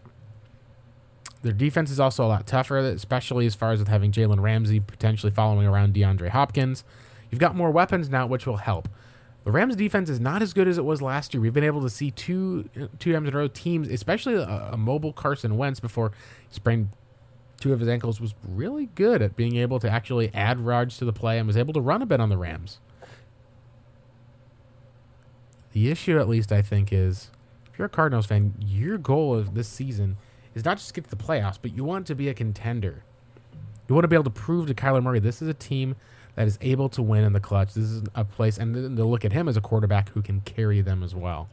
Their defense is also a lot tougher, especially as far as with having Jalen Ramsey potentially following around DeAndre Hopkins. You've got more weapons now, which will help. The Rams defense is not as good as it was last year. We've been able to see two two times in a row teams, especially a, a mobile Carson Wentz before he sprained two of his ankles, was really good at being able to actually add yards to the play and was able to run a bit on the Rams. The issue, at least, I think, is if you're a Cardinals fan, your goal of this season is not just get to the playoffs, but you want to be a contender. You want to be able to prove to Kyler Murray this is a team that is able to win in the clutch. This is a place, and then to look at him as a quarterback who can carry them as well.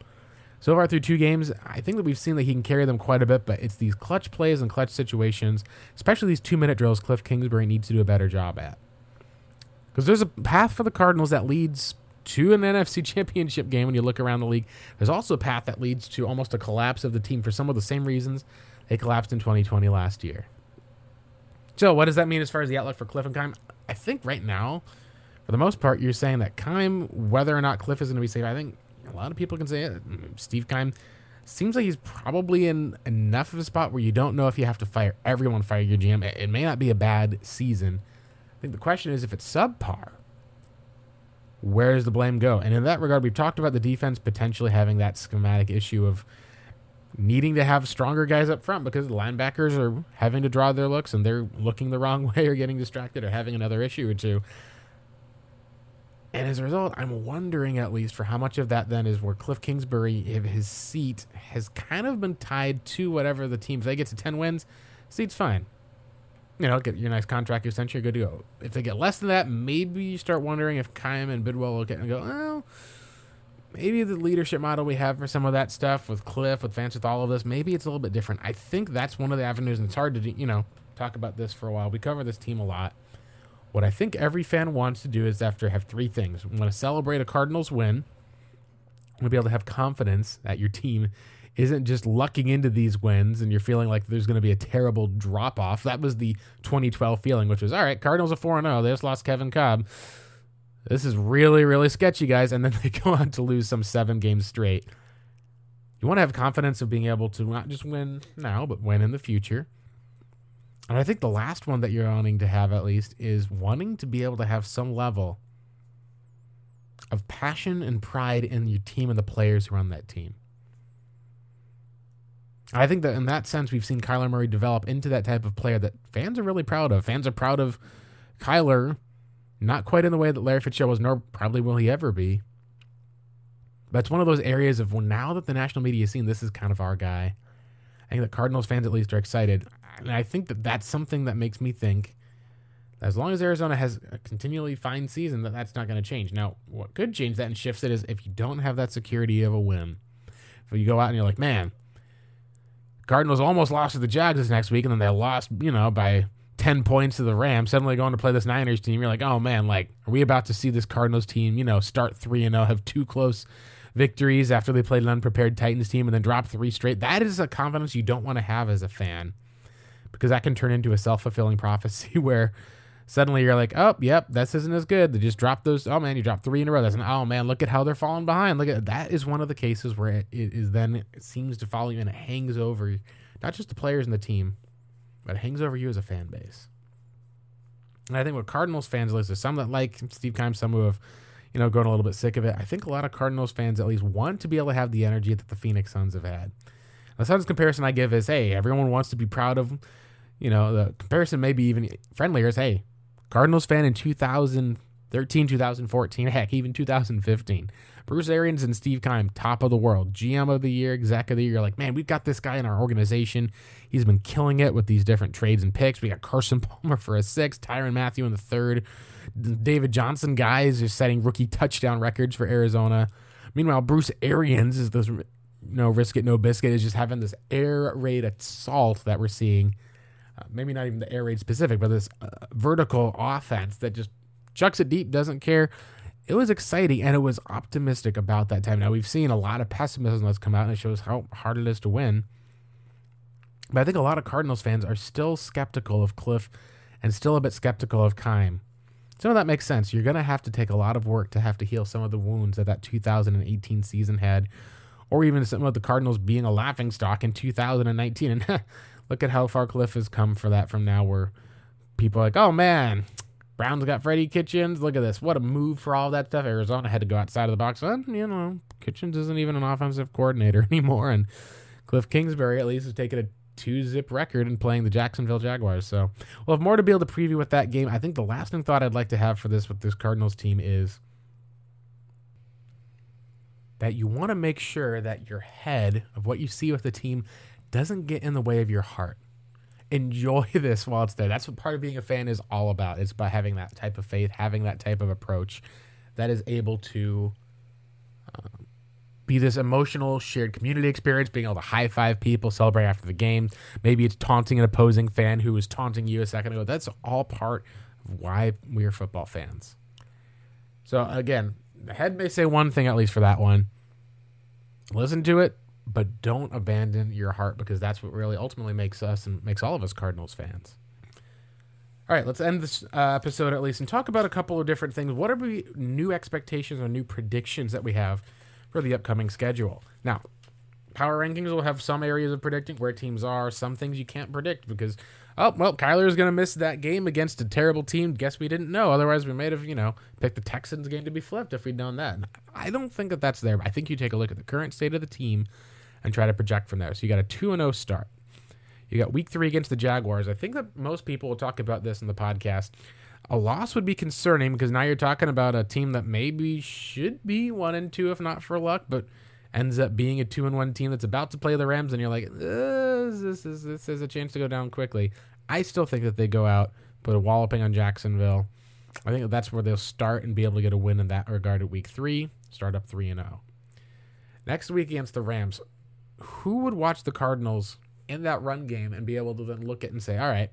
So far through two games, I think that we've seen that he can carry them quite a bit, but it's these clutch plays and clutch situations, especially these two minute drills, Cliff Kingsbury needs to do a better job at. Because there's a path for the Cardinals that leads to an [laughs] NFC championship game when you look around the league. There's also a path that leads to almost a collapse of the team for some of the same reasons they collapsed in 2020 last year. So, what does that mean as far as the outlook for Cliff and Keim? I think right now, for the most part, you're saying that Keim, whether or not Cliff is going to be safe, I think a lot of people can say it. Steve Keim seems like he's probably in enough of a spot where you don't know if you have to fire everyone, fire your GM. It, it may not be a bad season. I think the question is if it's subpar, where does the blame go? And in that regard, we've talked about the defense potentially having that schematic issue of needing to have stronger guys up front because the linebackers are having to draw their looks and they're looking the wrong [laughs] way or getting distracted or having another issue or two. And as a result, I'm wondering at least for how much of that then is where Cliff Kingsbury, if his seat has kind of been tied to whatever the team. If they get to 10 wins, seat's fine. You know, get your nice contract extension, you're good to go. If they get less than that, maybe you start wondering if Keim and Bidwell look at and go, well, maybe the leadership model we have for some of that stuff with Cliff, with Vance, with all of this, maybe it's a little bit different. I think that's one of the avenues, and it's hard to, you know, talk about this for a while. We cover this team a lot. What I think every fan wants to do is after have three things. We want to celebrate a Cardinals win. We want to be able to have confidence that your team isn't just lucking into these wins and you're feeling like there's going to be a terrible drop off. That was the 2012 feeling, which was all right, Cardinals are 4 0. They just lost Kevin Kolb this is really, really sketchy, guys. And then [laughs] they go on to lose some seven games straight. You want to have confidence of being able to not just win now, but win in the future. And I think the last one that you're wanting to have, at least, is wanting to be able to have some level of passion and pride in your team and the players who are on that team. I think that in that sense, we've seen Kyler Murray develop into that type of player that fans are really proud of. Fans are proud of Kyler not quite in the way that Larry Fitzgerald was, nor probably will he ever be. But it's one of those areas of well, now that the national media is seeing this is kind of our guy. I think that Cardinals fans at least are excited. And I think that that's something that makes me think as long as Arizona has a continually fine season, that that's not going to change. Now, what could change that and shifts it is if you don't have that security of a win. If you go out and you're like, man, Cardinals almost lost to the Jags this next week, and then they lost, you know, by 10 points to the Rams, suddenly going to play this Niners team, you're like, oh man, like, are we about to see this Cardinals team, you know, start 3 and 0, have two close victories after they played an unprepared Titans team and then drop three straight? That is a confidence you don't want to have as a fan because that can turn into a self fulfilling prophecy [laughs] where suddenly you're like, oh, yep, this isn't as good. They just dropped those. Oh man, you dropped three in a row. That's an, oh man, look at how they're falling behind. Look at that is one of the cases where it is then it seems to follow you and it hangs over not just the players and the team but it hangs over you as a fan base. And I think what Cardinals fans, least there's some that like Steve Keim, some who have, you know, grown a little bit sick of it. I think a lot of Cardinals fans at least want to be able to have the energy that the Phoenix Suns have had. The Suns comparison I give is, hey, everyone wants to be proud of, you know, the comparison maybe even friendlier is, hey, Cardinals fan in 2013, 2014, heck, even 2015. Bruce Arians and Steve Keim, top of the world, GM of the year, exec of the year. Like, man, we've got this guy in our organization. He's been killing it with these different trades and picks. We got Carson [laughs] Palmer for a six, Tyrann Mathieu in the third. David Johnson guys are setting rookie touchdown records for Arizona. Meanwhile, Bruce Arians is this no risk it, no biscuit is just having this air raid assault that we're seeing. Uh, maybe not even the air raid specific, but this uh, vertical offense that just chucks it deep, doesn't care. It was exciting and it was optimistic about that time. Now we've seen a lot of pessimism that's come out and it shows how hard it is to win. But I think a lot of Cardinals fans are still skeptical of Cliff and still a bit skeptical of Keim. Some of that makes sense. You're going to have to take a lot of work to have to heal some of the wounds that that 2018 season had or even some of the Cardinals being a laughing stock in 2019. [laughs] And [laughs] look at how far Cliff has come for that from now, where people are like, oh man, Browns got Freddie Kitchens. Look at this. What a move for all that stuff. Arizona had to go outside of the box. And, you know, Kitchens isn't even an offensive coordinator [laughs] anymore. And Cliff Kingsbury at least has taken a two zip record in playing the Jacksonville Jaguars. So we'll have more to be able to preview with that game. I think the last thought I'd like to have for this with this Cardinals team is that you want to make sure that your head of what you see with the team doesn't get in the way of your heart. Enjoy [laughs] this while it's there. That's what part of being a fan is all about. It's by having that type of faith, having that type of approach that is able to um, be this emotional shared community experience, being able to high five people, celebrate after the game. Maybe it's taunting an opposing fan who was taunting you a second ago. That's all part of why we're football fans. So again, the head may say one thing at least for that one. Listen to it, but don't abandon your heart because that's what really ultimately makes us and makes all of us Cardinals fans. All right, let's end this uh, episode at least and talk about a couple of different things. What are we new expectations or new predictions that we have for the upcoming schedule? Now, power rankings will have some areas of predicting where teams are, some things you can't predict because oh well, Kyler is going to miss that game against a terrible team. Guess we didn't know. Otherwise, we might have you know picked the Texans game to be flipped if we'd known that. I don't think that that's there. I think you take a look at the current state of the team and try to project from there. So you got a two and zero start. You got week three against the Jaguars. I think that most people will talk about this in the podcast. A loss would be concerning because now you're talking about a team that maybe should be one and two if not for luck, but ends up being a two and one team that's about to play the Rams, and you're like, this is this is a chance to go down quickly. I still think that they go out, put a walloping on Jacksonville. I think that's where they'll start and be able to get a win in that regard at week three. Start up three and zero. Next week against the Rams, who would watch the Cardinals in that run game and be able to then look at and say, all right,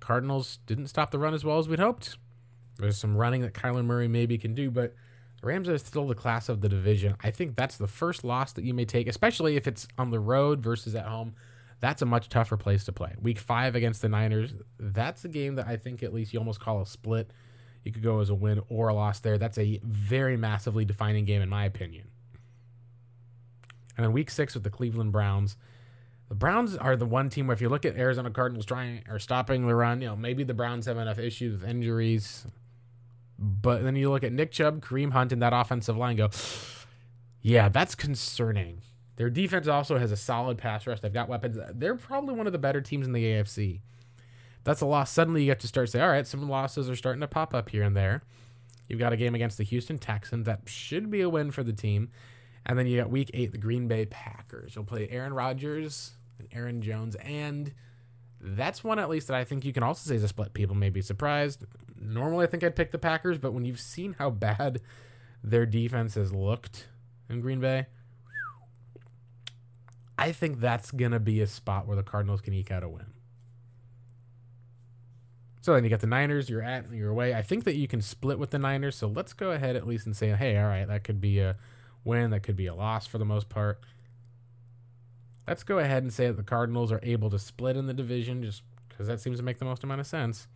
Cardinals didn't stop the run as well as we'd hoped. There's some running that Kyler Murray maybe can do, but Rams are still the class of the division. I think that's the first loss that you may take, especially if it's on the road versus at home. That's a much tougher place to play. Week five against the Niners, that's a game that I think at least you almost call a split. You could go as a win or a loss there. That's a very massively defining game, in my opinion. And then week six with the Cleveland Browns. The Browns are the one team where if you look at Arizona Cardinals trying or stopping the run, you know, maybe the Browns have enough issues with injuries. But then you look at Nick Chubb, Kareem Hunt, and that offensive line go, [sighs] yeah, that's concerning. Their defense also has a solid pass rush. They've got weapons. They're probably one of the better teams in the AFC. That's a loss. Suddenly you get to start to say, all right, some losses are starting to pop up here and there. You've got a game against the Houston Texans that should be a win for the team. And then you got week eight, the Green Bay Packers. You'll play Aaron Rodgers and Aaron Jones. And that's one at least that I think you can also say is a split. People may be surprised. Normally I think I'd pick the Packers, but when you've seen how bad their defense has looked in Green Bay, I think that's going to be a spot where the Cardinals can eke out a win. So then you got the Niners, you're at, you're away. I think that you can split with the Niners. So let's go ahead at least and say, hey, all right, that could be a win, that could be a loss for the most part. Let's go ahead and say that the Cardinals are able to split in the division just because that seems to make the most amount of sense.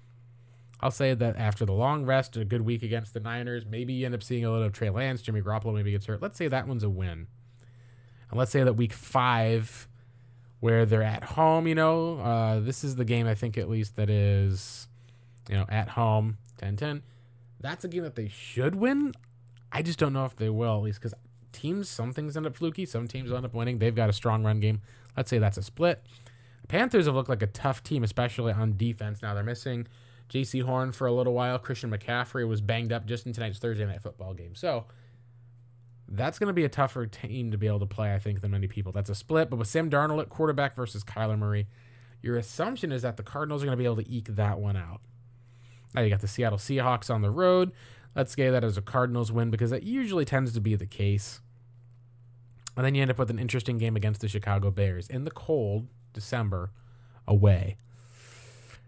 I'll say that after the long rest, a good week against the Niners, maybe you end up seeing a little of Trey Lance, Jimmy Garoppolo maybe gets hurt. Let's say that one's a win. And let's say that week five, where they're at home. You know, uh, this is the game I think at least that is, you know, at home 10-10. That's a game that they should win. I just don't know if they will, at least because teams, some things end up fluky, some teams end up winning. They've got a strong run game. Let's say that's a split. Panthers have looked like a tough team, especially on defense. Now they're missing Jaycee Horn for a little while. Christian McCaffrey was banged up just in tonight's Thursday night football game. So that's going to be a tougher team to be able to play, I think, than many people. That's a split. But with Sam Darnold at quarterback versus Kyler Murray, your assumption is that the Cardinals are going to be able to eke that one out. Now you got the Seattle Seahawks on the road. Let's say that as a Cardinals win because that usually tends to be the case. And then you end up with an interesting game against the Chicago Bears in the cold, December, away.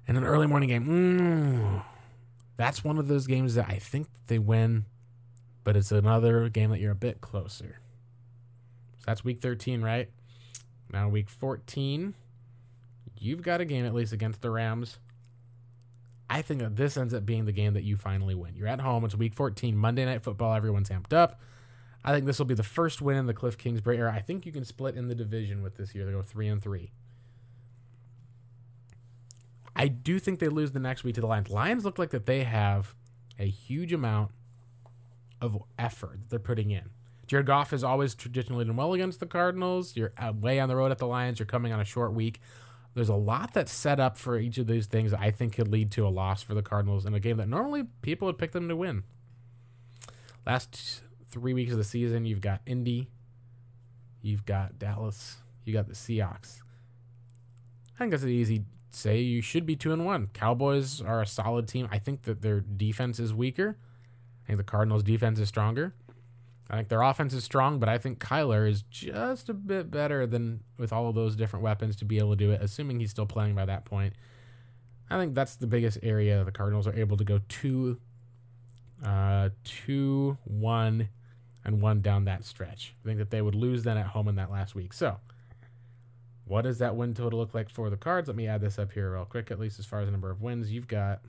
And an early morning game. Mm, that's one of those games that I think they win, but it's another game that you're a bit closer. So that's week 13, right? Now, week 14, you've got a game at least against the Rams. I think that this ends up being the game that you finally win. You're at home. It's week 14, Monday Night Football. Everyone's amped up. I think this will be the first win in the Cliff Kingsbury era. I think you can split in the division with this year. They go three and three. I do think they lose the next week to the Lions. Lions look like that they have a huge amount of effort that they're putting in. Jared Goff has always traditionally done well against the Cardinals. You're uh, way on the road at the Lions. You're coming on a short week. There's a lot that's set up for each of these things I think could lead to a loss for the Cardinals in a game that normally people would pick them to win. Last three weeks of the season, you've got Indy, you've got Dallas, you got the Seahawks. I think that's an easy say. You should be two and one. Cowboys are a solid team. I think that their defense is weaker. I think the Cardinals' defense is stronger. I think their offense is strong, but I think Kyler is just a bit better than with all of those different weapons to be able to do it, assuming he's still playing by that point. I think that's the biggest area the Cardinals are able to go two, uh, two, one, and one down that stretch. I think that they would lose then at home in that last week. So, what does that win total look like for the Cards? Let me add this up here real quick, at least as far as the number of wins. You've got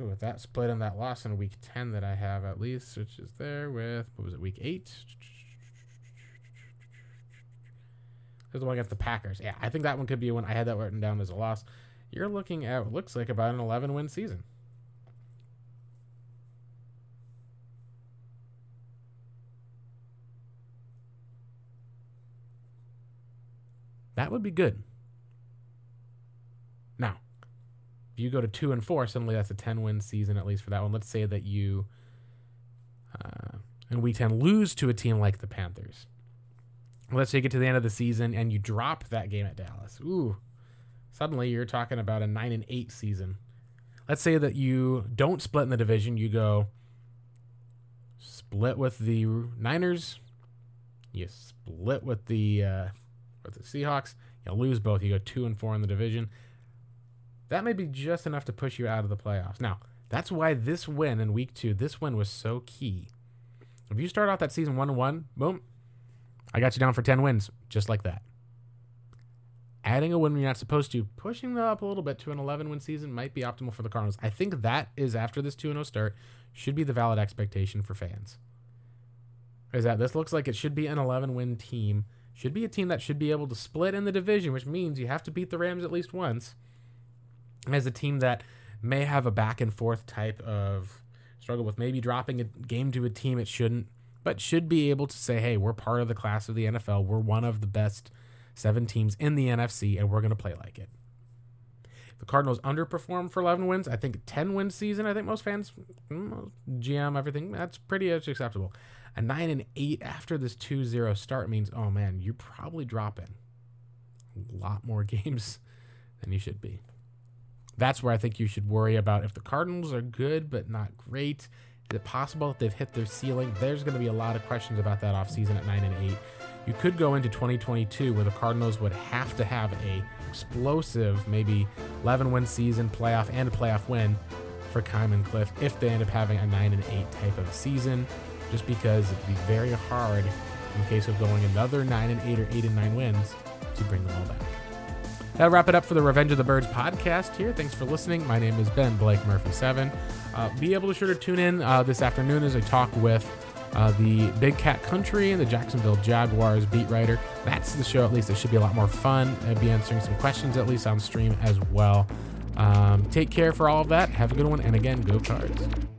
Ooh, with that split and that loss in week 10 that I have at least, which is there with, what was it, week 8? There's the one against the Packers. Yeah, I think that one could be one. I had that written down as a loss. You're looking at what looks like about an 11 win season. That would be good. Now, if you go to two and four, suddenly that's a 10 win season, at least for that one. Let's say that you, uh, in week 10, lose to a team like the Panthers. Let's say you get to the end of the season and you drop that game at Dallas. Ooh, suddenly you're talking about a 9 and 8 season. Let's say that you don't split in the division, you go split with the Niners, you split with the uh, with the Seahawks, you lose both, you go 2 and 4 in the division that may be just enough to push you out of the playoffs. Now, that's why this win in week two, this win was so key. If you start off that season one and one, boom, I got you down for 10 wins, just like that. Adding a win when you're not supposed to, pushing them up a little bit to an 11 win season might be optimal for the Cardinals. I think that is after this 2 0 start, should be the valid expectation for fans. Is that this looks like it should be an 11 win team, should be a team that should be able to split in the division, which means you have to beat the Rams at least once as a team that may have a back and forth type of struggle with maybe dropping a game to a team it shouldn't, but should be able to say, hey, we're part of the class of the NFL. We're one of the best seven teams in the NFC, and we're going to play like it. The Cardinals underperformed for 11 wins. I think 10 win season, I think most fans, GM, mm, everything, that's pretty acceptable. A 9 and 8 after this 2 0 start means, oh man, you're probably dropping a lot more [laughs] games than you should be. That's where I think you should worry about if the Cardinals are good but not great. Is it possible that they've hit their ceiling? There's going to be a lot of questions about that offseason at 9 and 8. You could go into 2022 where the Cardinals would have to have a explosive, maybe 11 win season, playoff, and a playoff win for Keim and Cliff if they end up having a 9 and 8 type of season, just because it'd be very hard in case of going another 9 and 8 or 8 and 9 wins to bring them all back. That'll wrap it up for the Revenge of the Birds podcast here. Thanks for listening. My name is Ben Blake Murphy7. Uh, be able to sure to tune in uh, this afternoon as I talk with uh, the Big Cat Country and the Jacksonville Jaguars beat writer. That's the show, at least. It should be a lot more fun. I'll be answering some questions, at least on stream as well. Um, take care for all of that. Have a good one. And again, go cards.